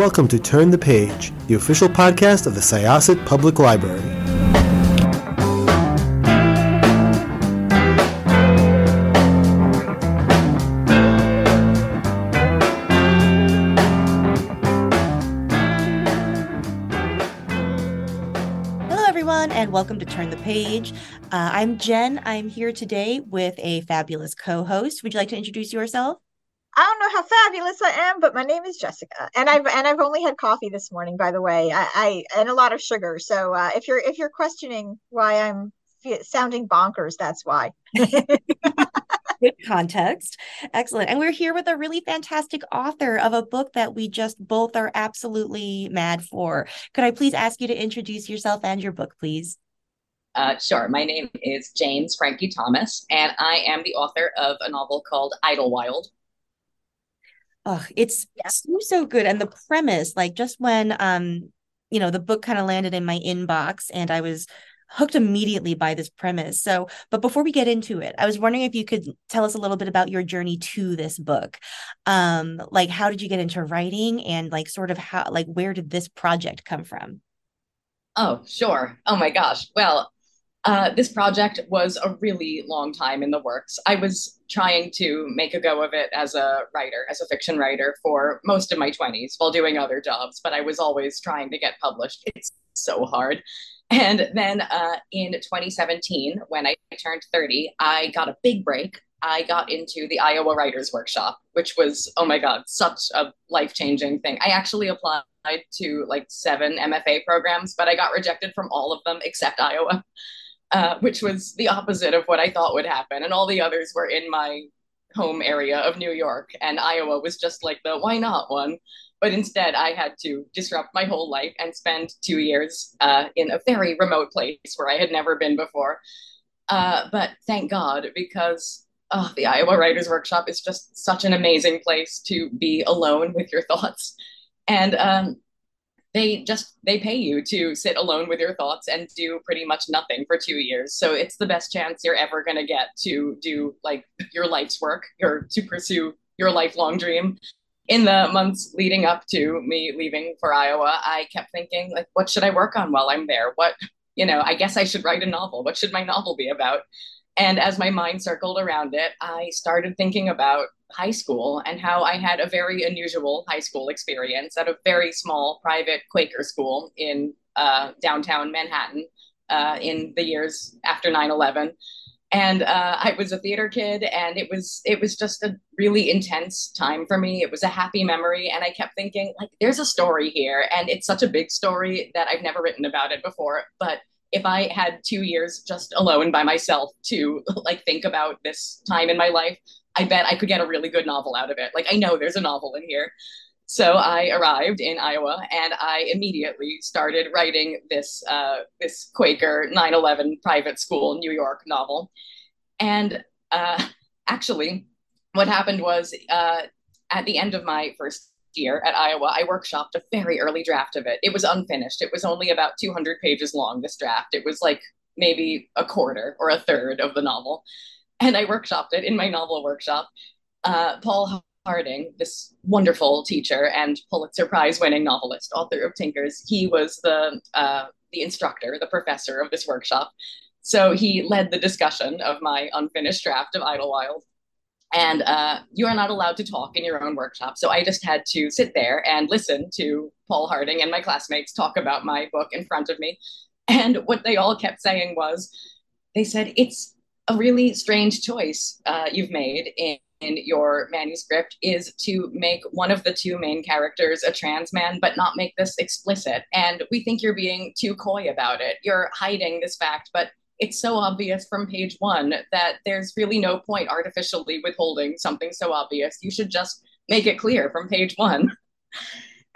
Welcome to Turn the Page, the official podcast of the Syosset Public Library. Hello, everyone, and welcome to Turn the Page. Uh, I'm Jenn. I'm here today with a fabulous co host. Would you like to introduce yourself? I don't know how fabulous I am, but my name is Jessikah, and I've and I've only had coffee this morning, by the way. I, I and a lot of sugar. So uh, if you're if you're questioning why I'm sounding bonkers, that's why. Good context. Excellent. And we're here with a really fantastic author of a book that we just both are absolutely mad for. Could I please ask you to introduce yourself and your book, please? Uh, sure. My name is James Frankie Thomas, and I am the author of a novel called Idlewild, Oh, it's yeah. so so good. And the premise, like just when um, you know, the book kind of landed in my inbox and I was hooked immediately by this premise. So, but before we get into it, I was wondering if you could tell us a little bit about your journey to this book. Um, like how did you get into writing and like sort of how like where did this project come from? Oh, sure. Oh my gosh. Well, uh, this project was a really long time in the works. I was trying to make a go of it as a writer, as a fiction writer, for most of my 20s while doing other jobs, but I was always trying to get published. It's so hard. And then uh, in 2017, when I turned 30, I got a big break. I got into the Iowa Writers Workshop, which was, oh my God, such a life changing thing. I actually applied to like seven MFA programs, but I got rejected from all of them except Iowa. Uh, which was the opposite of what I thought would happen. And all the others were in my home area of New York, and Iowa was just like the why not one. But instead, I had to disrupt my whole life and spend two years uh, in a very remote place where I had never been before. Uh, but thank God, because oh, the Iowa Writers Workshop is just such an amazing place to be alone with your thoughts. And um, they just they pay you to sit alone with your thoughts and do pretty much nothing for two years. So it's the best chance you're ever going to get to do like your life's work or to pursue your lifelong dream. In the months leading up to me leaving for iowa i kept thinking like what should i work on while i'm there? What you know i guess i should write a novel. What should my novel be about and as my mind circled around it i started thinking about high school and how I had a very unusual high school experience at a very small private Quaker school in uh, downtown Manhattan uh, in the years after 9 11. And uh, I was a theater kid, and it was it was just a really intense time for me. It was a happy memory, and I kept thinking like, "There's a story here, and it's such a big story that I've never written about it before." But if I had two years just alone by myself to like think about this time in my life, I bet I could get a really good novel out of it. Like I know there's a novel in here. So I arrived in Iowa and I immediately started writing this uh, this Quaker 9/11 private school New York novel. And uh, actually, what happened was uh, at the end of my first year at Iowa, I workshopped a very early draft of it. It was unfinished. It was only about 200 pages long. This draft. It was like maybe a quarter or a third of the novel and I workshopped it in my novel workshop. Uh, Paul Harding, this wonderful teacher and Pulitzer Prize winning novelist, author of Tinkers, he was the uh, the instructor, the professor of this workshop. So he led the discussion of my unfinished draft of Idlewild. And uh, you are not allowed to talk in your own workshop. So I just had to sit there and listen to Paul Harding and my classmates talk about my book in front of me. And what they all kept saying was, they said, it's a really strange choice uh, you've made in, in your manuscript is to make one of the two main characters a trans man, but not make this explicit. And we think you're being too coy about it. You're hiding this fact, but it's so obvious from page one that there's really no point artificially withholding something so obvious. You should just make it clear from page one.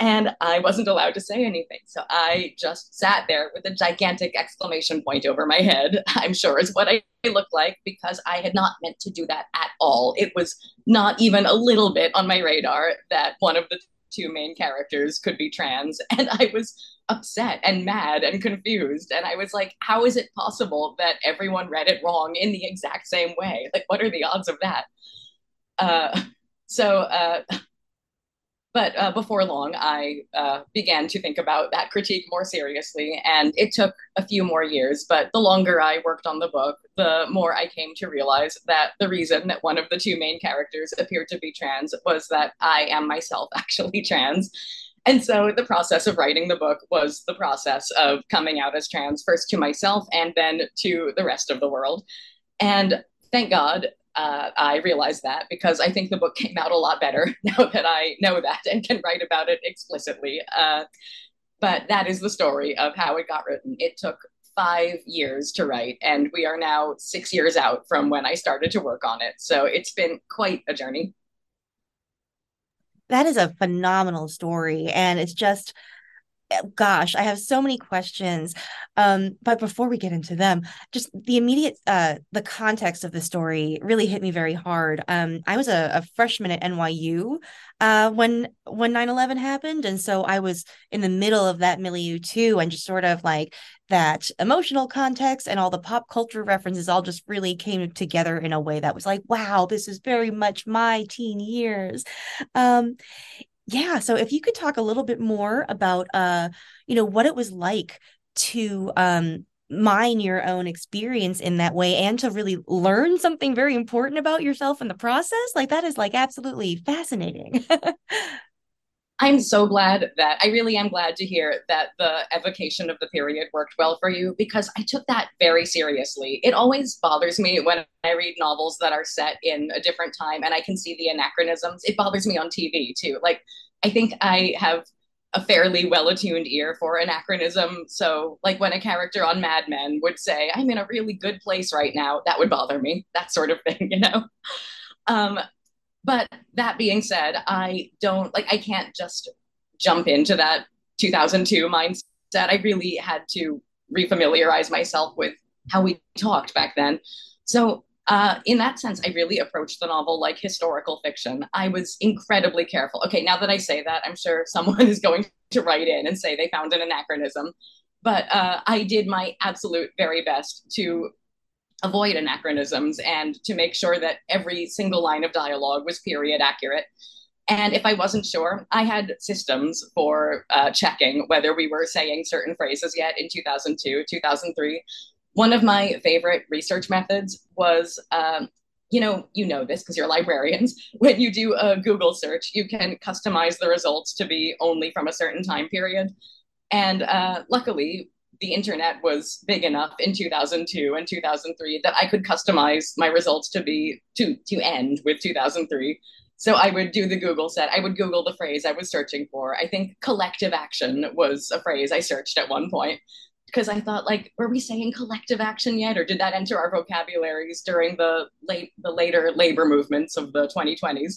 And I wasn't allowed to say anything. So I just sat there with a gigantic exclamation point over my head, I'm sure is what I looked like because I had not meant to do that at all. It was not even a little bit on my radar that one of the two main characters could be trans. And I was upset and mad and confused. And I was like, how is it possible that everyone read it wrong in the exact same way? Like, what are the odds of that? Uh, so, uh, but uh, before long, I uh, began to think about that critique more seriously. And it took a few more years. But the longer I worked on the book, the more I came to realize that the reason that one of the two main characters appeared to be trans was that I am myself actually trans. And so the process of writing the book was the process of coming out as trans, first to myself and then to the rest of the world. And thank God uh, I realized that because I think the book came out a lot better now that I know that and can write about it explicitly. Uh, but that is the story of how it got written. It took five years to write, and we are now six years out from when I started to work on it. So it's been quite a journey. That is a phenomenal story. And it's just, gosh, I have so many questions. Um, but before we get into them, just the immediate uh the context of the story really hit me very hard. Um, I was a, a freshman at NYU uh when when 9-11 happened. And so I was in the middle of that milieu too, and just sort of like that emotional context and all the pop culture references all just really came together in a way that was like, wow, this is very much my teen years. Um, yeah so if you could talk a little bit more about uh you know what it was like to um mine your own experience in that way and to really learn something very important about yourself in the process like that is like absolutely fascinating I'm so glad that I really am glad to hear that the evocation of the period worked well for you because I took that very seriously. It always bothers me when I read novels that are set in a different time and I can see the anachronisms. It bothers me on TV too. Like, I think I have a fairly well attuned ear for anachronism. So, like when a character on Mad Men would say, I'm in a really good place right now, that would bother me, that sort of thing, you know? Um, but that being said, I don't like, I can't just jump into that 2002 mindset. I really had to refamiliarize myself with how we talked back then. So, uh, in that sense, I really approached the novel like historical fiction. I was incredibly careful. Okay, now that I say that, I'm sure someone is going to write in and say they found an anachronism. But uh, I did my absolute very best to avoid anachronisms and to make sure that every single line of dialogue was period accurate. And if I wasn't sure, I had systems for uh, checking whether we were saying certain phrases yet in 2002, 2003. One of my favorite research methods was, um, you know, you know this because you're librarians. When you do a Google search, you can customize the results to be only from a certain time period. And uh, luckily, the internet was big enough in 2002 and 2003 that I could customize my results to be to to end with 2003. So I would do the Google set. I would Google the phrase I was searching for. I think collective action was a phrase I searched at one point because I thought like, were we saying collective action yet, or did that enter our vocabularies during the late the later labor movements of the 2020s?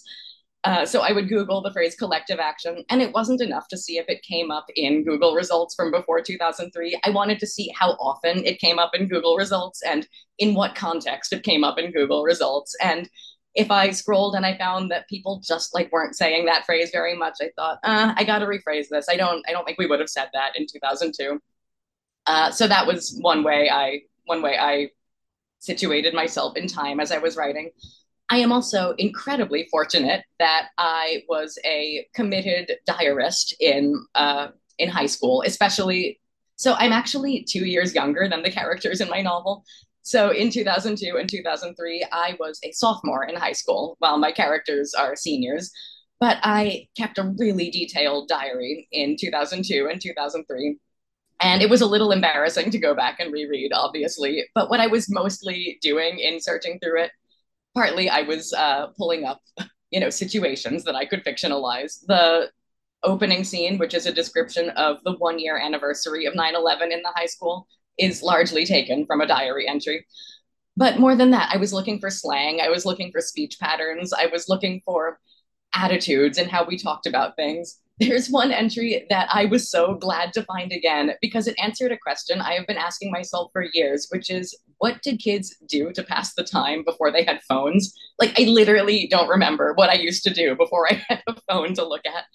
Uh, so I would Google the phrase collective action, and it wasn't enough to see if it came up in Google results from before 2003. I wanted to see how often it came up in Google results and in what context it came up in Google results. And if I scrolled and I found that people just like weren't saying that phrase very much, I thought, uh, I got to rephrase this. I don't, I don't think we would have said that in 2002. Uh, so that was one way I, one way I situated myself in time as I was writing. I am also incredibly fortunate that I was a committed diarist in uh, in high school, especially. So I'm actually two years younger than the characters in my novel. So in 2002 and 2003, I was a sophomore in high school, while my characters are seniors. But I kept a really detailed diary in 2002 and 2003. And it was a little embarrassing to go back and reread, obviously. But what I was mostly doing in searching through it partly I was uh, pulling up, you know, situations that I could fictionalize. The opening scene, which is a description of the one year anniversary of 9 11 in the high school, is largely taken from a diary entry. But more than that, I was looking for slang, I was looking for speech patterns, I was looking for attitudes and how we talked about things. There's one entry that I was so glad to find again because it answered a question I have been asking myself for years, which is what did kids do to pass the time before they had phones? Like, I literally don't remember what I used to do before I had a phone to look at.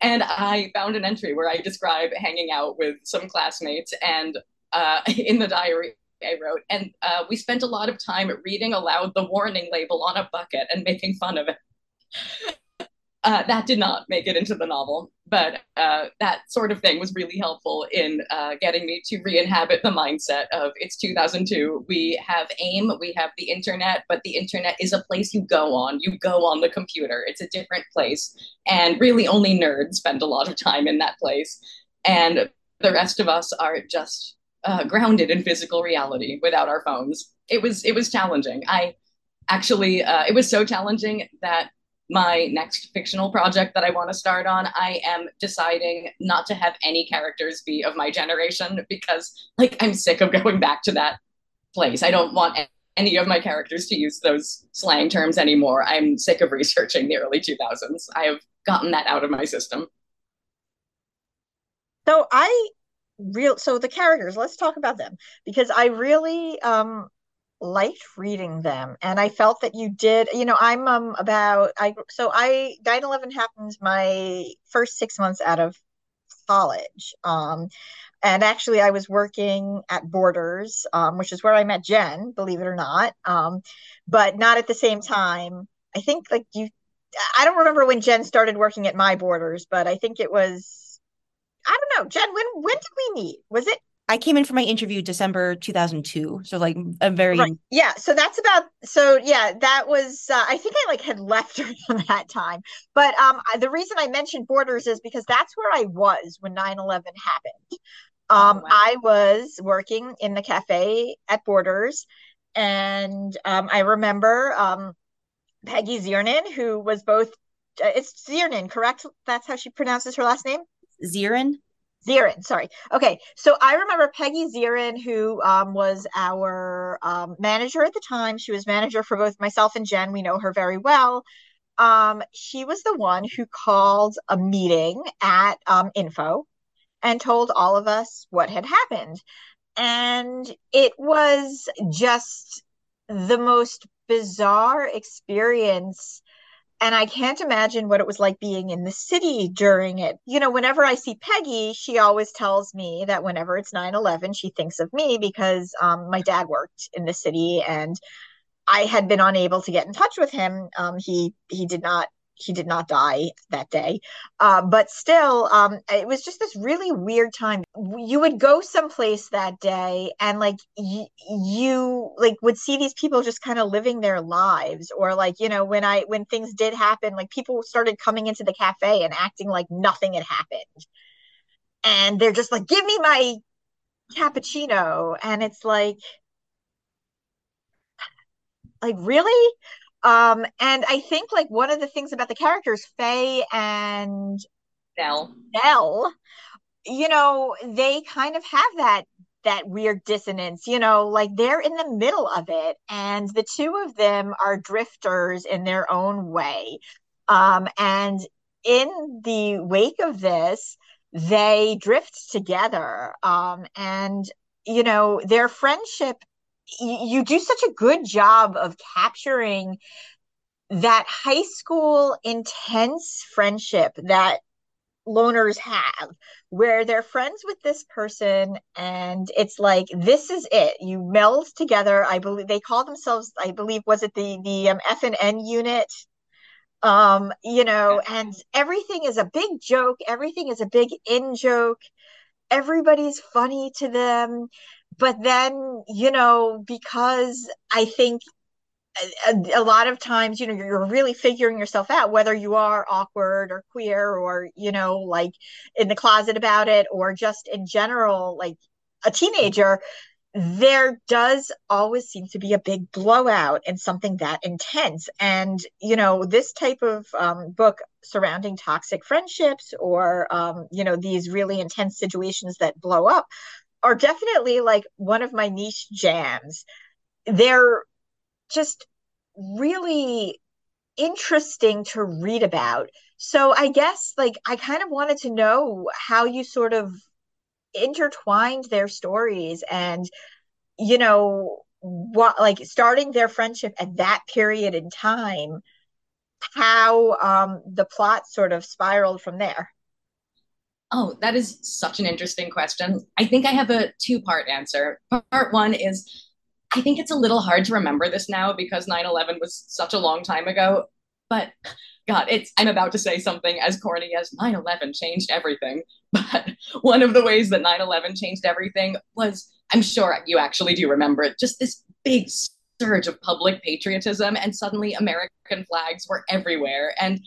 And I found an entry where I describe hanging out with some classmates, and uh, in the diary, I wrote, and uh, we spent a lot of time reading aloud the warning label on a bucket and making fun of it. uh, that did not make it into the novel, but uh, that sort of thing was really helpful in uh, getting me to re-inhabit the mindset of it's 2002. We have AIM, we have the internet, but the internet is a place you go on. You go on the computer. It's a different place, and really only nerds spend a lot of time in that place, and the rest of us are just uh, grounded in physical reality without our phones. It was it was challenging. I actually uh, it was so challenging that my next fictional project that I want to start on, I am deciding not to have any characters be of my generation because, like, I'm sick of going back to that place. I don't want any of my characters to use those slang terms anymore. I'm sick of researching the early 2000s. I have gotten that out of my system. So I real so the characters, let's talk about them because I really um liked reading them and i felt that you did you know i'm um about i so i 9-11 happened my first six months out of college um and actually i was working at borders um which is where i met jenn believe it or not um but not at the same time. I think like you i don't remember when jenn started working at my borders but i think it was i don't know jenn when when did we meet? Was it I came in for my interview December 2002. So like a very right. yeah. So that's about so yeah. That was uh, I think I like had left around that time. But um, the reason I mentioned Borders is because that's where I was when 9/11 happened. Um, oh, wow. I was working in the cafe at Borders, and um, I remember um, Peggy Ziernan, who was both uh, it's Ziernan, correct? That's how she pronounces her last name. Zierin. Zierin, sorry. Okay, so I remember Peggy Zirin, who um, was our um, manager at the time. She was manager for both myself and Jenn. We know her very well. Um, she was the one who called a meeting at um, Info and told all of us what had happened. And it was just the most bizarre experience and I can't imagine what it was like being in the city during it. You know, whenever I see Peggy, she always tells me that whenever it's 9 11, she thinks of me because um, my dad worked in the city and I had been unable to get in touch with him. Um, he he did not he did not die that day. Uh, but still, um, it was just this really weird time. You would go someplace that day and like y- you like would see these people just kind of living their lives or like, you know, when I, when things did happen, like people started coming into the cafe and acting like nothing had happened. And they're just like, give me my cappuccino. And it's like, like really um, and I think like one of the things about the characters, Faye and Nell, Nell, you know, they kind of have that that weird dissonance, you know, like they're in the middle of it, and the two of them are drifters in their own way. Um, and in the wake of this, they drift together. Um, and you know, their friendship you do such a good job of capturing that high school intense friendship that loners have where they're friends with this person and it's like this is it. You meld together i believe they call themselves i believe was it the the um, f and n unit? Um you know and everything is a big joke everything is a big in joke everybody's funny to them but then you know because i think a, a, lot of times you know you're really figuring yourself out whether you are awkward or queer or you know like in the closet about it or just in general like a teenager there does always seem to be a big blowout and something that intense. And you know this type of um, book surrounding toxic friendships or um, you know these really intense situations that blow up are definitely like one of my niche jams. They're just really interesting to read about. So I guess like I kind of wanted to know how you sort of intertwined their stories and you know what like starting their friendship at that period in time how um the plot sort of spiraled from there Oh, that is such an interesting question. I think I have a two part answer. Part one is I think it's a little hard to remember this now because 9 11 was such a long time ago. but God, it's I'm about to say something as corny as 9/11 changed everything. But one of the ways that 9/11 changed everything was, I'm sure you actually do remember it, just this big surge of public patriotism, and suddenly American flags were everywhere. And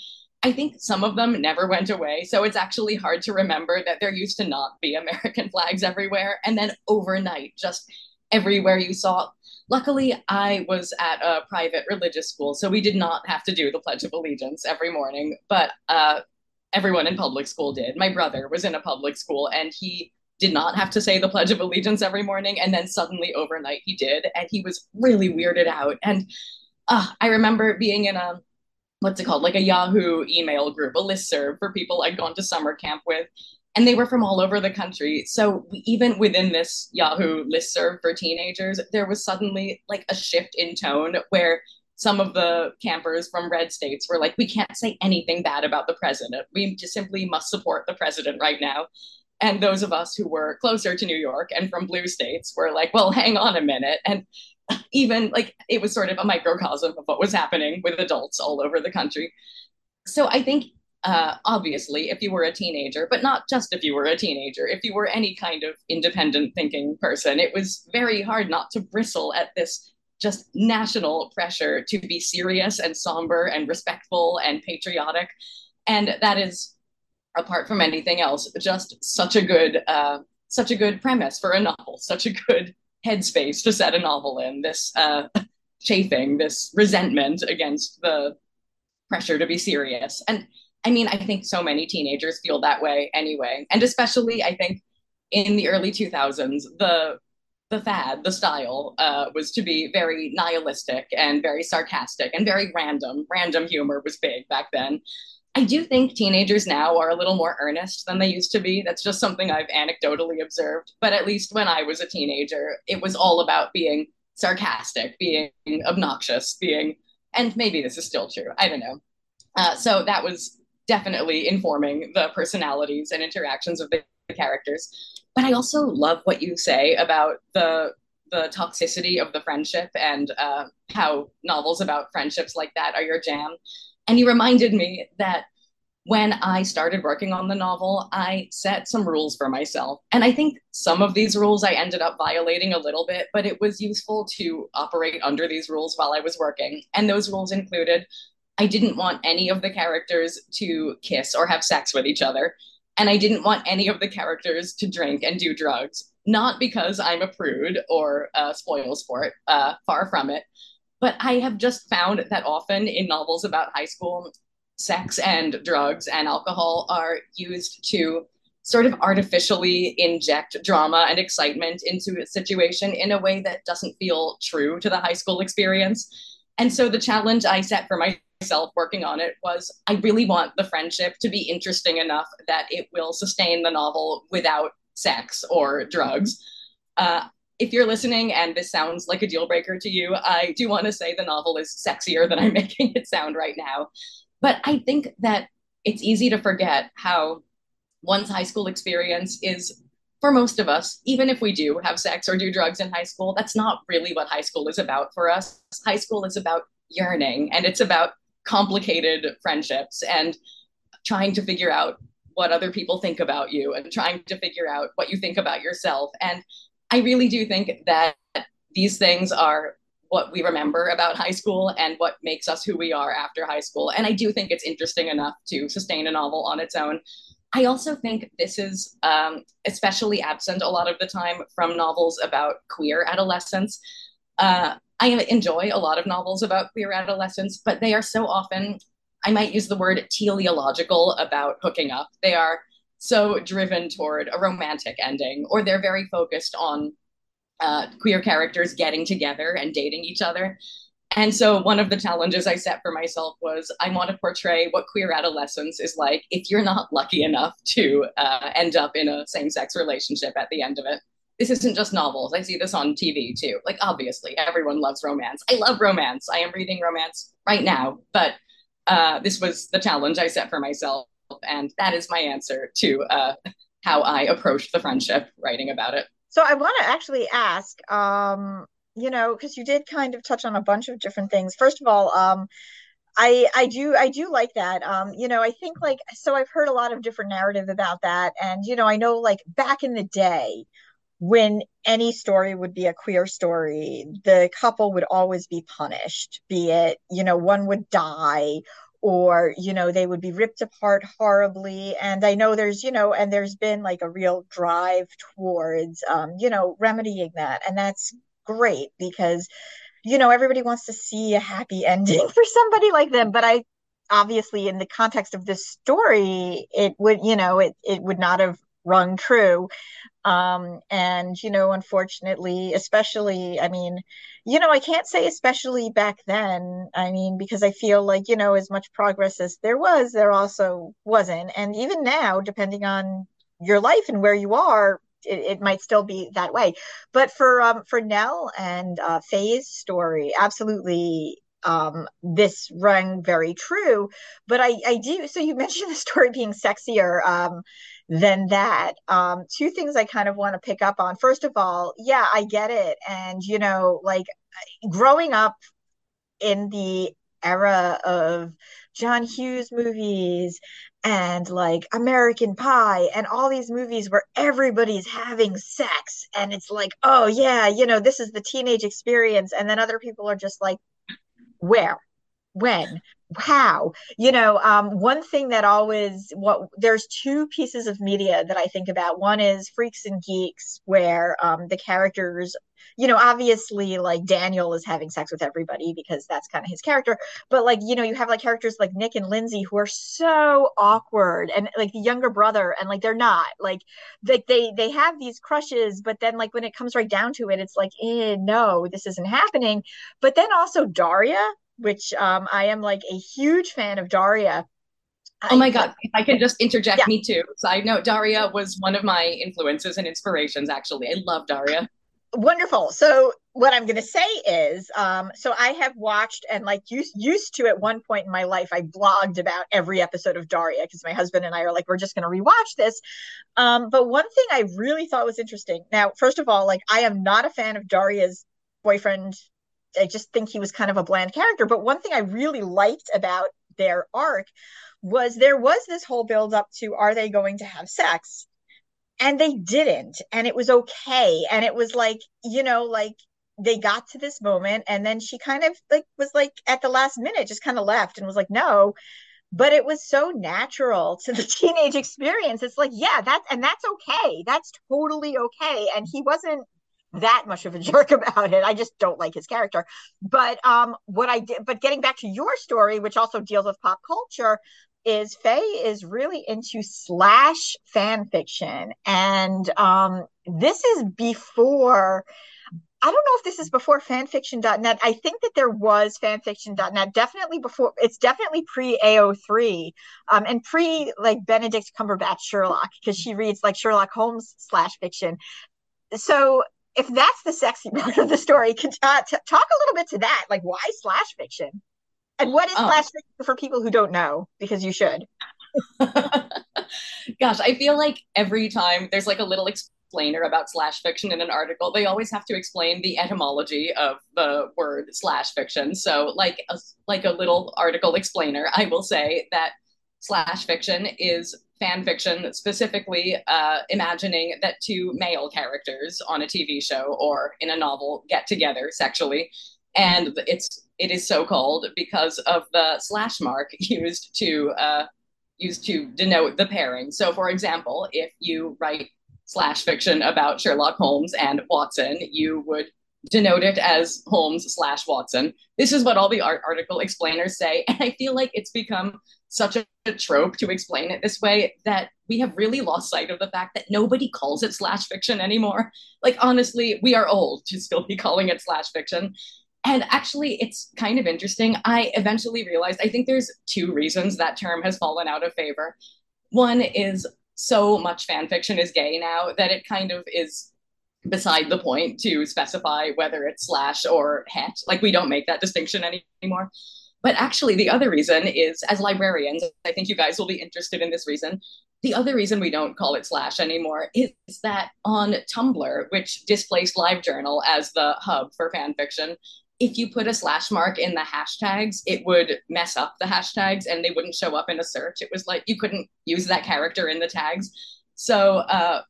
I think some of them never went away. So it's actually hard to remember that there used to not be American flags everywhere. And then overnight, just everywhere you saw Luckily, I was at a private religious school, so we did not have to do the Pledge of Allegiance every morning, but uh, everyone in public school did. My brother was in a public school, and he did not have to say the Pledge of Allegiance every morning. And then suddenly overnight he did, and he was really weirded out. And uh, I remember being in a what's it called, like a Yahoo email group, a listserv for people I'd gone to summer camp with and they were from all over the country. So even within this Yahoo listserv for teenagers, there was suddenly like a shift in tone where some of the campers from red states were like, we can't say anything bad about the president. We just simply must support the president right now. And those of us who were closer to New York and from blue states were like, well, hang on a minute. And even like it was sort of a microcosm of what was happening with adults all over the country. So I think uh, obviously, if you were a teenager, but not just if you were a teenager, if you were any kind of independent thinking person, it was very hard not to bristle at this just national pressure to be serious and somber and respectful and patriotic. And that is, apart from anything else, just such a good, uh, such a good premise for a novel, such a good headspace to set a novel in. This uh, chafing, this resentment against the pressure to be serious, and I mean, I think so many teenagers feel that way anyway. And especially, I think in the early 2000s, the the fad, the style, uh, was to be very nihilistic and very sarcastic and very random. Random humor was big back then. I do think teenagers now are a little more earnest than they used to be. That's just something I've anecdotally observed. But at least when I was a teenager, it was all about being sarcastic, being obnoxious, being, and maybe this is still true. I don't know. Uh, so that was definitely informing the personalities and interactions of the, the characters. But I also love what you say about the the toxicity of the friendship and uh, how novels about friendships like that are your jam. And he reminded me that when I started working on the novel, I set some rules for myself. And I think some of these rules I ended up violating a little bit, but it was useful to operate under these rules while I was working. And those rules included I didn't want any of the characters to kiss or have sex with each other. And I didn't want any of the characters to drink and do drugs. Not because I'm a prude or a spoil sport, uh, far from it. But I have just found that often in novels about high school, sex and drugs and alcohol are used to sort of artificially inject drama and excitement into a situation in a way that doesn't feel true to the high school experience. And so the challenge I set for myself working on it was I really want the friendship to be interesting enough that it will sustain the novel without sex or drugs. Uh, if you're listening and this sounds like a deal breaker to you, I do want to say the novel is sexier than I'm making it sound right now. But I think that it's easy to forget how one's high school experience is for most of us, even if we do have sex or do drugs in high school, that's not really what high school is about for us. High school is about yearning and it's about complicated friendships and trying to figure out what other people think about you and trying to figure out what you think about yourself. And I really do think that these things are what we remember about high school and what makes us who we are after high school. And I do think it's interesting enough to sustain a novel on its own. I also think this is um, especially absent a lot of the time from novels about queer adolescence. Uh, I enjoy a lot of novels about queer adolescence, but they are so often, I might use the word teleological about hooking up. They are so driven toward a romantic ending, or they're very focused on uh, queer characters getting together and dating each other. And so, one of the challenges I set for myself was I want to portray what queer adolescence is like if you're not lucky enough to uh, end up in a same sex relationship at the end of it this isn't just novels. I see this on TV too. Like, obviously, everyone loves romance. I love romance. I am reading romance right now, but uh, this was the challenge I set for myself. And that is my answer to uh, how I approached the friendship writing about it. So, I want to actually ask, um, you know, because you did kind of touch on a bunch of different things. First of all, um, I I do I do like that. Um, you know, I think like so I've heard a lot of different narrative about that, and you know, I know like back in the day when any story would be a queer story, the couple would always be punished, be it, you know, one would die or, you know, they would be ripped apart horribly. And I know there's, you know, and there's been like a real drive towards, um, you know, remedying that. And that's great because, you know, everybody wants to see a happy ending for somebody like them. But I, obviously in the context of this story it would you know it it would not have rung true. Um and you know unfortunately especially i mean you know i can't say especially back then i mean because i feel like you know as much progress as there was there also wasn't. And even now depending on your life and where you are it, it might still be that way. But for um for nell and uh faye's story absolutely um, this rang very true. But I, I do. So you mentioned the story being sexier. Um, than that. Um, two things I kind of want to pick up on. First of all, yeah, I get it. And, you know, like growing up in the era of John Hughes movies and like American Pie and all these movies where everybody's having sex and it's like, oh yeah, you know, this is the teenage experience. And then other people are just like, where? When? How you know um, one thing that always what there's two pieces of media that i think about. One is freaks and geeks where um, the characters you know obviously like daniel is having sex with everybody because that's kind of his character but like you know you have like characters like nick and lindsay who are so awkward and like the younger brother and like they're not like like they they have these crushes but then like when it comes right down to it it's like eh, no this isn't happening. But then also daria which um, I am like a huge fan of Daria. Oh my God. If I can just interject yeah. me too. Side note, Daria was one of my influences and inspirations, actually. I love Daria. Wonderful. So what I'm going to say is, um, so I have watched and like used used to at one point in my life, I blogged about every episode of Daria because my husband and I are like, we're just going to rewatch this. Um, but one thing I really thought was interesting. Now, first of all, like I am not a fan of Daria's boyfriend I just think he was kind of a bland character. But one thing I really liked about their arc was there was this whole build up to are they going to have sex? And they didn't. And it was okay. And it was like, you know, like they got to this moment and then she kind of like was like at the last minute just kind of left and was like, no. But it was so natural to the teenage experience. It's like, yeah, that's and that's okay. That's totally okay. And he wasn't that much of a jerk about it. I just don't like his character. But um, what I did, but getting back to your story, which also deals with pop culture, is Faye is really into slash fan fiction, and um, this is before. I don't know if this is before fanfiction.net. I think that there was fanfiction.net definitely before it's definitely pre AO3 um, and pre like Benedict Cumberbatch Sherlock because she reads like Sherlock Holmes slash fiction. So if that's the sexy part of the story, can uh, t- talk a little bit to that. Like, why slash fiction? And what is oh. slash fiction for people who don't know? Because you should. Gosh, I feel like every time there's like a little explainer about slash fiction in an article, they always have to explain the etymology of the word slash fiction. So, like a, like a little article explainer, I will say that slash fiction is fan fiction, specifically uh, imagining that two male characters on a TV show or in a novel get together sexually. And it's it is so called because of the slash mark used to uh, used to denote the pairing. So, for example, if you write slash fiction about Sherlock Holmes and Watson, you would denote it as Holmes slash Watson. This is what all the art article explainers say. And I feel like it's become such a, a trope to explain it this way that we have really lost sight of the fact that nobody calls it slash fiction anymore. Like, honestly, we are old to still be calling it slash fiction. And actually, it's kind of interesting. I eventually realized I think there's two reasons that term has fallen out of favor. One is so much fan fiction is gay now that it kind of is beside the point to specify whether it's slash or het. Like we don't make that distinction any- anymore. But actually, the other reason is as librarians, I think you guys will be interested in this reason. The other reason we don't call it slash anymore is that on Tumblr, which displaced LiveJournal as the hub for fan fiction, if you put a slash mark in the hashtags, it would mess up the hashtags and they wouldn't show up in a search. It was like you couldn't use that character in the tags. So uh,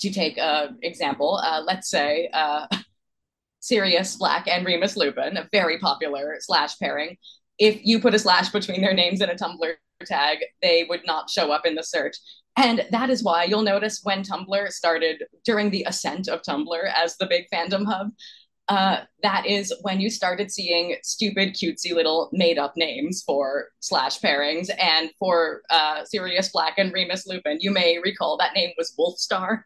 to take an example, uh, let's say uh, Sirius Black and Remus Lupin, a very popular slash pairing. If you put a slash between their names in a Tumblr tag, they would not show up in the search. And that is why you'll notice when Tumblr started during the ascent of Tumblr as the big fandom hub, uh, that is when you started seeing stupid, cutesy little made up names for slash pairings. And for uh, Sirius Black and Remus Lupin, you may recall that name was Wolfstar.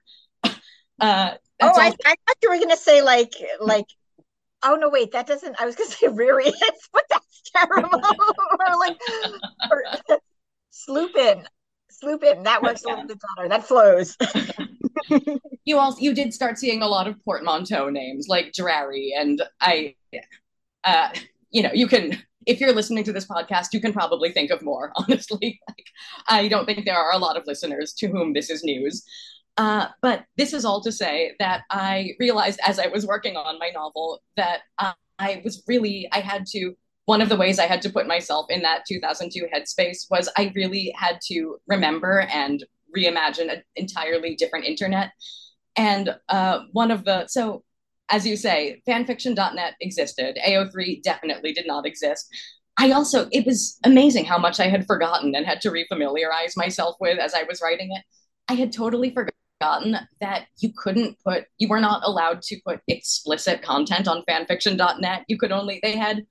Uh, oh, I, I, thought you were going to say like, like, oh no, wait, that doesn't, I was going to say Riri, but that's terrible. or like, or, Sloopin. Sloopin. That works yeah. a little bit better. That flows. you also you did start seeing a lot of portmanteau names like Drarry and I uh you know you can if you're listening to this podcast you can probably think of more honestly like I don't think there are a lot of listeners to whom this is news uh, but this is all to say that I realized as I was working on my novel that uh, I was really I had to one of the ways I had to put myself in that 2002 headspace was I really had to remember and reimagine an entirely different internet. And uh, one of the, so as you say, fanfiction.net existed. AO3 definitely did not exist. I also, it was amazing how much I had forgotten and had to refamiliarize myself with as I was writing it. I had totally forgotten that you couldn't put, you were not allowed to put explicit content on fanfiction.net. You could only, they had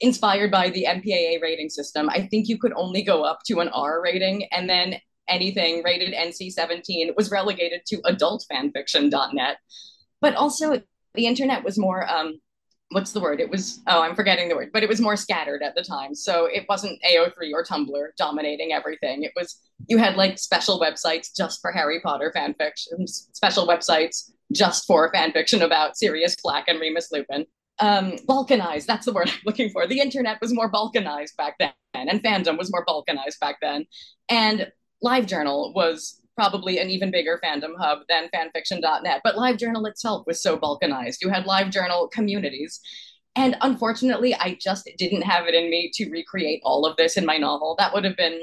inspired by the MPAA rating system. I think you could only go up to an R rating and then anything rated NC 17 was relegated to adultfanfiction.net. But also, the internet was more, um, what's the word? It was, oh, I'm forgetting the word, but it was more scattered at the time. So it wasn't AO3 or Tumblr dominating everything. It was, you had like special websites just for Harry Potter fanfiction, special websites just for fanfiction about Sirius Black and Remus Lupin. Um, balkanized, that's the word I'm looking for. The internet was more balkanized back then, and fandom was more balkanized back then. And LiveJournal was probably an even bigger fandom hub than fanfiction.net, but LiveJournal itself was so balkanized. You had LiveJournal communities. And unfortunately, I just didn't have it in me to recreate all of this in my novel. That would have been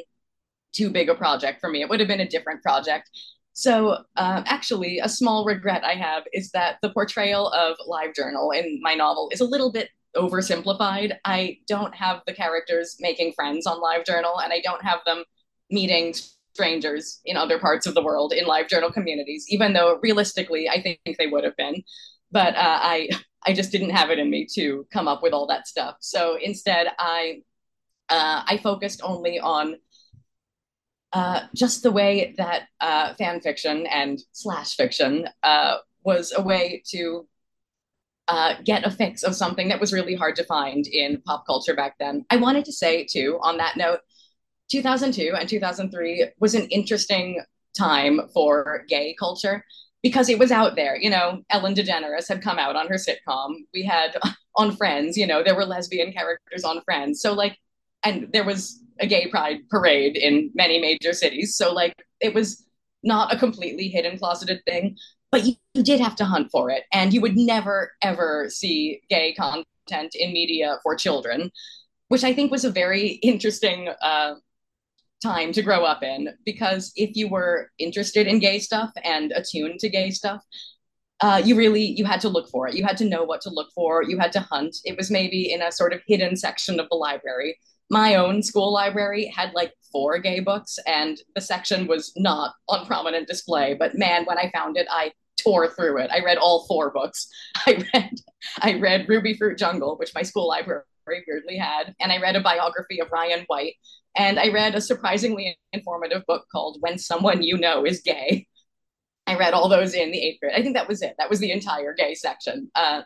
too big a project for me. It would have been a different project. So, um, actually, a small regret I have is that the portrayal of LiveJournal in my novel is a little bit oversimplified. I don't have the characters making friends on LiveJournal, and I don't have them meeting strangers in other parts of the world in LiveJournal communities, even though realistically I think they would have been. But uh, I I just didn't have it in me to come up with all that stuff. So instead, I uh, I focused only on uh, just the way that uh, fan fiction and slash fiction uh, was a way to uh, get a fix of something that was really hard to find in pop culture back then. I wanted to say too, on that note, 2002 and 2003 was an interesting time for gay culture because it was out there. You know, Ellen DeGeneres had come out on her sitcom. We had on Friends, you know, there were lesbian characters on Friends. So, like, and there was a gay pride parade in many major cities. So, like, it was not a completely hidden, closeted thing, but you, you did have to hunt for it. And you would never, ever see gay content in media for children, which I think was a very interesting uh, time to grow up in because if you were interested in gay stuff and attuned to gay stuff uh, you really you had to look for it. You had to know what to look for. You had to hunt. It was maybe in a sort of hidden section of the library. My own school library had like four gay books and the section was not on prominent display but man when i found it i tore through it. I read all four books. I read i read rubyfruit jungle which my school library weirdly had and i read a biography of ryan white and I read a surprisingly informative book called When Someone You Know Is Gay. I read all those in the eighth grade. I think that was it. That was the entire gay section. Uh,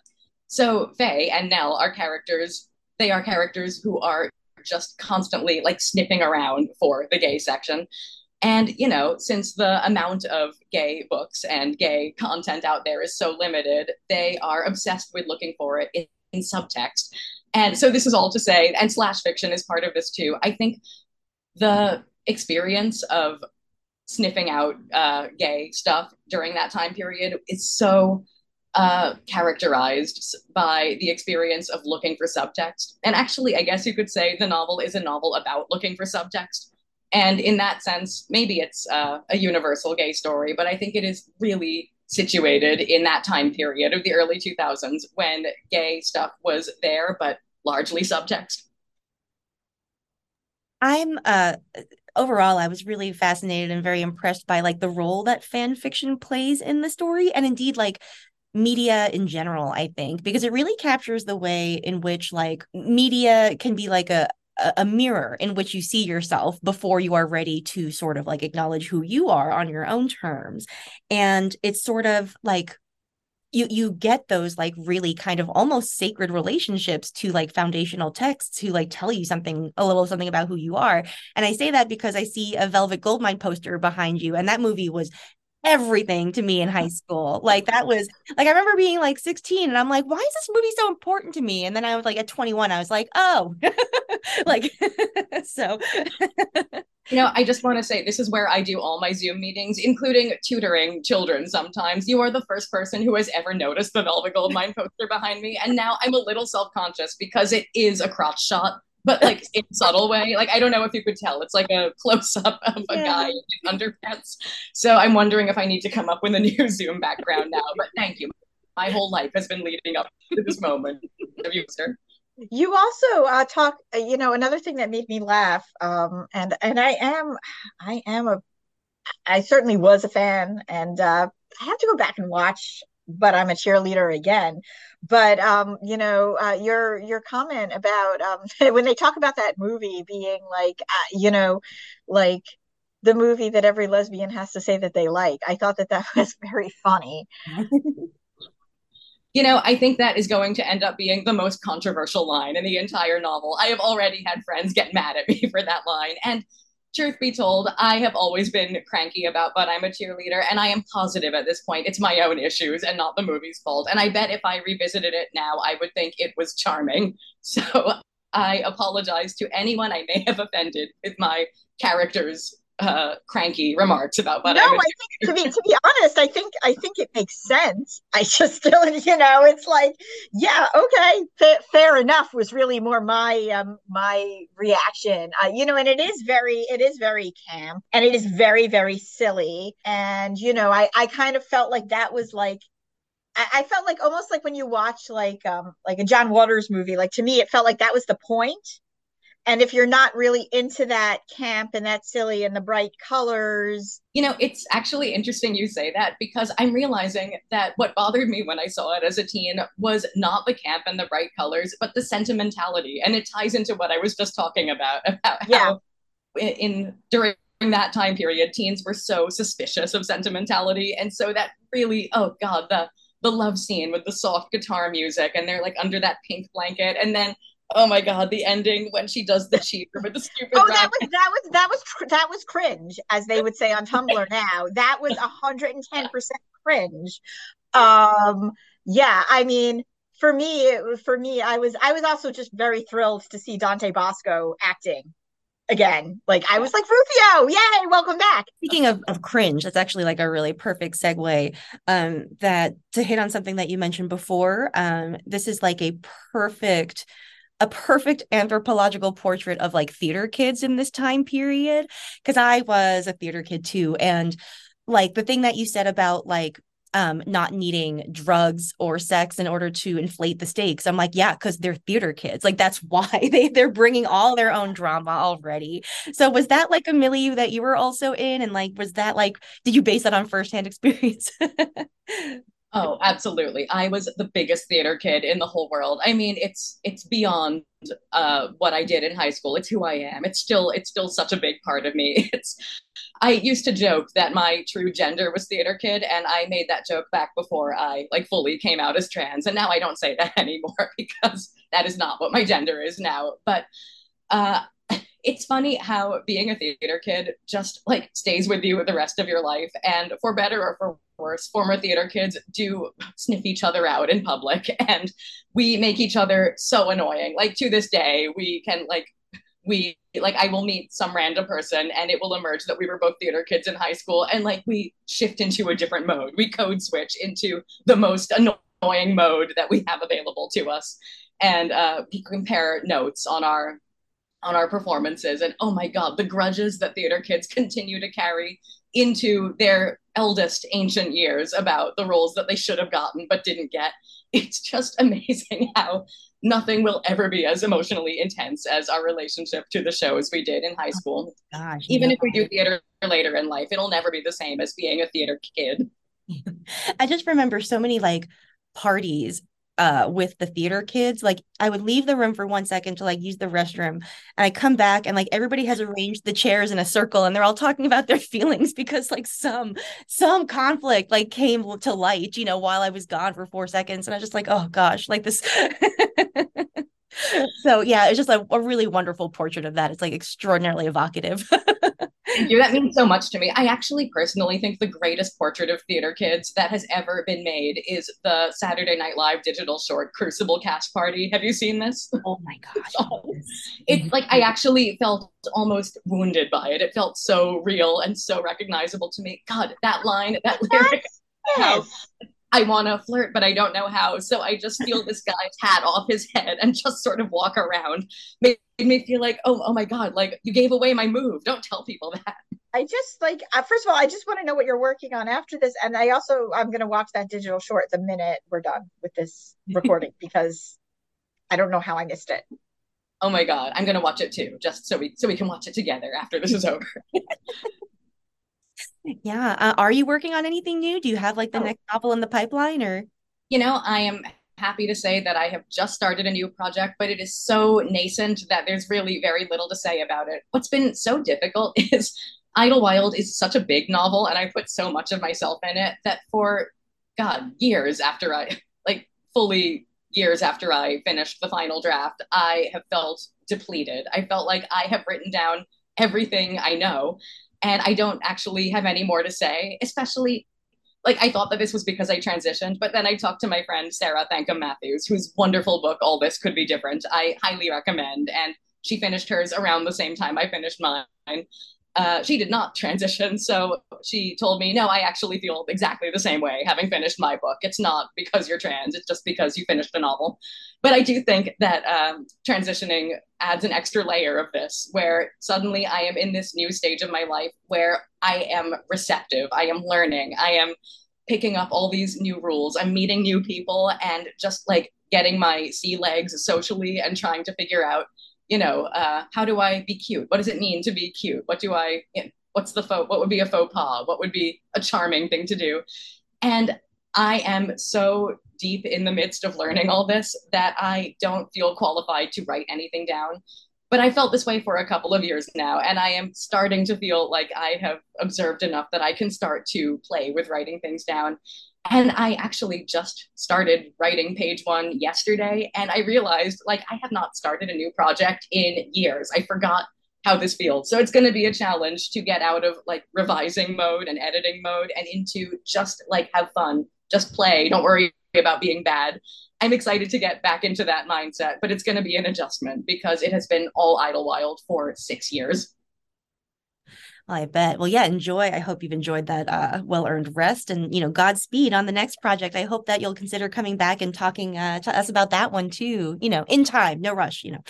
so Faye and Nell are characters. They are characters who are just constantly like sniffing around for the gay section. And, you know, since the amount of gay books and gay content out there is so limited, they are obsessed with looking for it in, in subtext. And so this is all to say, and slash fiction is part of this too. I think the experience of sniffing out uh, gay stuff during that time period is so uh, characterized by the experience of looking for subtext. And actually, I guess you could say the novel is a novel about looking for subtext. And in that sense, maybe it's uh, a universal gay story, but I think it is really situated in that time period of the early 2000s when gay stuff was there, but largely subtext. I'm uh overall I was really fascinated and very impressed by like the role that fan fiction plays in the story and indeed like media in general i think because it really captures the way in which like media can be like a a mirror in which you see yourself before you are ready to sort of like acknowledge who you are on your own terms and it's sort of like you you get those like really kind of almost sacred relationships to like foundational texts who like tell you something a little something about who you are and i say that because i see a velvet goldmine poster behind you and that movie was everything to me in high school. Like that was like I remember being like 16 and I'm like, why is this movie so important to me? And then I was like at 21, I was like, oh, like so. you know, I just want to say this is where I do all my Zoom meetings, including tutoring children sometimes. You are the first person who has ever noticed the Velvet Goldmine poster behind me. And now I'm a little self-conscious because it is a crotch shot but like in subtle way. Like I don't know if you could tell. It's like a close up of a guy in underpants. So I'm wondering if I need to come up with a new Zoom background now. But thank you. My whole life has been leading up to this moment of you, sir. You also uh, talk. Uh, you know, another thing that made me laugh, um, and and I am, I am a, I certainly was a fan, and uh, I have to go back and watch but I'm a cheerleader again. But um, you know, uh, your your comment about um, when they talk about that movie being like, uh, you know, like the movie that every lesbian has to say that they like. I thought that that was very funny. you know, I think that is going to end up being the most controversial line in the entire novel. I have already had friends get mad at me for that line. And truth be told, I have always been cranky about but I'm a cheerleader, and I am positive at this point it's my own issues and not the movie's fault. And I bet if I revisited it now, I would think it was charming. So I apologize to anyone I may have offended with my character's uh, cranky remarks about what no, I, I think to be to be honest, I think I think it makes sense. I just still, you know, it's like, yeah, okay, fa- fair enough. Was really more my um my reaction, uh, you know, and it is very it is very camp and it is very very silly, and you know, I I kind of felt like that was like I felt like almost like when you watch like um like a John Waters movie, like to me it felt like that was the point and if you're not really into that camp and that silly and the bright colors. You know it's actually interesting you say that because i'm realizing that what bothered me when i saw it as a teen was not the camp and the bright colors but the sentimentality. And it ties into what i was just talking about about yeah. how in, in during that time period teens were so suspicious of sentimentality. And so that really oh god the the love scene with the soft guitar music and they're like under that pink blanket. And then Oh my god, the ending when she does the cheater with the stupid. oh, that was that was that was that was cringe, as they would say on Tumblr now. That was hundred and ten percent cringe. Um, yeah, I mean, for me, it, for me, I was I was also just very thrilled to see Dante Basco acting again. Like I was like Rufio, yay, welcome back. Speaking of, of cringe, that's actually like a really perfect segue. Um, that to hit on something that you mentioned before. Um, this is like a perfect a perfect anthropological portrait of like theater kids in this time period because I was a theater kid too and like the thing that you said about like um not needing drugs or sex in order to inflate the stakes i'm like yeah because they're theater kids like that's why they they're bringing all their own drama already. So was that like a milieu that you were also in and like was that like did you base that on firsthand experience Oh, absolutely. I was the biggest theater kid in the whole world. I mean, it's it's beyond uh, what I did in high school. It's who I am. It's still it's still such a big part of me. It's I used to joke that my true gender was theater kid, and I made that joke back before I like fully came out as trans. And now I don't say that anymore because that is not what my gender is now. But uh, it's funny how being a theater kid just like stays with you the rest of your life. And for better or for worse, former theater kids do sniff each other out in public and we make each other so annoying. Like to this day, we can like we like I will meet some random person and it will emerge that we were both theater kids in high school and like we shift into a different mode. We code switch into the most annoying mode that we have available to us and uh, compare notes on our on our performances and oh my god the grudges that theater kids continue to carry into their eldest ancient years about the roles that they should have gotten but didn't get. It's just amazing how nothing will ever be as emotionally intense as our relationship to the shows we did in high school. Oh gosh, even no. if we do theater later in life it'll never be the same as being a theater kid. I just remember so many like parties uh with the theater kids like i would leave the room for one second to like use the restroom and i come back and like everybody has arranged the chairs in a circle and they're all talking about their feelings because like some some conflict like came to light you know while i was gone for four seconds and i was just like oh gosh like this so yeah it's just like a really wonderful portrait of that. It's like extraordinarily evocative you. That means so much to me. I actually personally think the greatest portrait of theater kids that has ever been made is the Saturday Night Live digital short Crucible Cast Party. Have you seen this? Oh my gosh. oh, it's like I actually felt almost wounded by it. It felt so real and so recognizable to me. God, that line, that lyric. Yes. I want to flirt, but I don't know how. So I just steal this guy's hat off his head and just sort of walk around. Made me feel like, oh, oh my God, like you gave away my move. Don't tell people that. I just like, uh, first of all, I just want to know what you're working on after this. And I also, I'm going to watch that digital short the minute we're done with this recording because I don't know how I missed it. Oh my God, I'm going to watch it too, just so we, so we can watch it together after this is over. Yeah. Uh, are you working on anything new? Do you have like the oh. next novel in the pipeline or? You know, I am happy to say that I have just started a new project, but it is so nascent that there's really very little to say about it. What's been so difficult is Idlewild is such a big novel and I put so much of myself in it that for God, years after I like fully years after I finished the final draft, I have felt depleted. I felt like I have written down everything I know and I don't actually have any more to say, especially like I thought that this was because I transitioned, but then I talked to my friend Sarah Thankam Mathews, whose wonderful book All This Could Be Different. I highly recommend, and she finished hers around the same time I finished mine uh, she did not transition. So she told me, no, I actually feel exactly the same way having finished my book. It's not because you're trans, it's just because you finished a novel. But I do think that um, transitioning adds an extra layer of this, where suddenly I am in this new stage of my life where I am receptive, I am learning, I am picking up all these new rules, I'm meeting new people, and just like getting my sea legs socially and trying to figure out you know, uh, how do I be cute? What does it mean to be cute? What do I, you know, what's the faux, what would be a faux pas? What would be a charming thing to do? And I am so deep in the midst of learning all this that I don't feel qualified to write anything down. But I felt this way for a couple of years now, and I am starting to feel like I have observed enough that I can start to play with writing things down. And I actually just started writing page one yesterday. And I realized like I have not started a new project in years. I forgot how this feels. So it's going to be a challenge to get out of like revising mode and editing mode and into just like have fun, just play. Don't worry about being bad. I'm excited to get back into that mindset, but it's going to be an adjustment because it has been all Idlewild for six years. I bet. Well, yeah, enjoy. I hope you've enjoyed that uh, well-earned rest and, you know, Godspeed on the next project. I hope that you'll consider coming back and talking uh, to us about that one too, you know, in time, no rush, you know.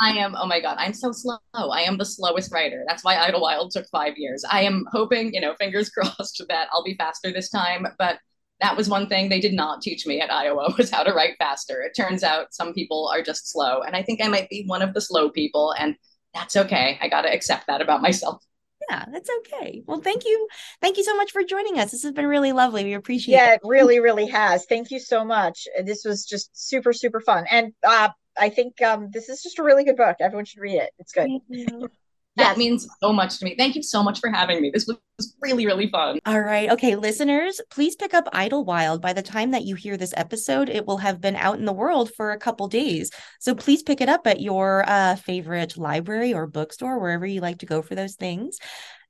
I am, oh my God, I'm so slow. I am the slowest writer. That's why Idlewild took five years. I am hoping, you know, fingers crossed that I'll be faster this time. But that was one thing they did not teach me at Iowa was how to write faster. It turns out some people are just slow. And I think I might be one of the slow people. And that's okay. I got to accept that about myself. Yeah, that's okay. Well, thank you. Thank you so much for joining us. This has been really lovely. We appreciate yeah, it. Yeah, it really, really has. Thank you so much. This was just super, super fun. And uh, I think um, this is just a really good book. Everyone should read it. It's good. That yes. means so much to me. Thank you so much for having me. This was really, really fun. All right. Okay, listeners, please pick up Idlewild. By the time that you hear this episode, it will have been out in the world for a couple days. So please pick it up at your uh, favorite library or bookstore, wherever you like to go for those things.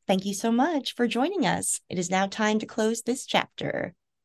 Thank you so much for joining us. It is now time to close this chapter.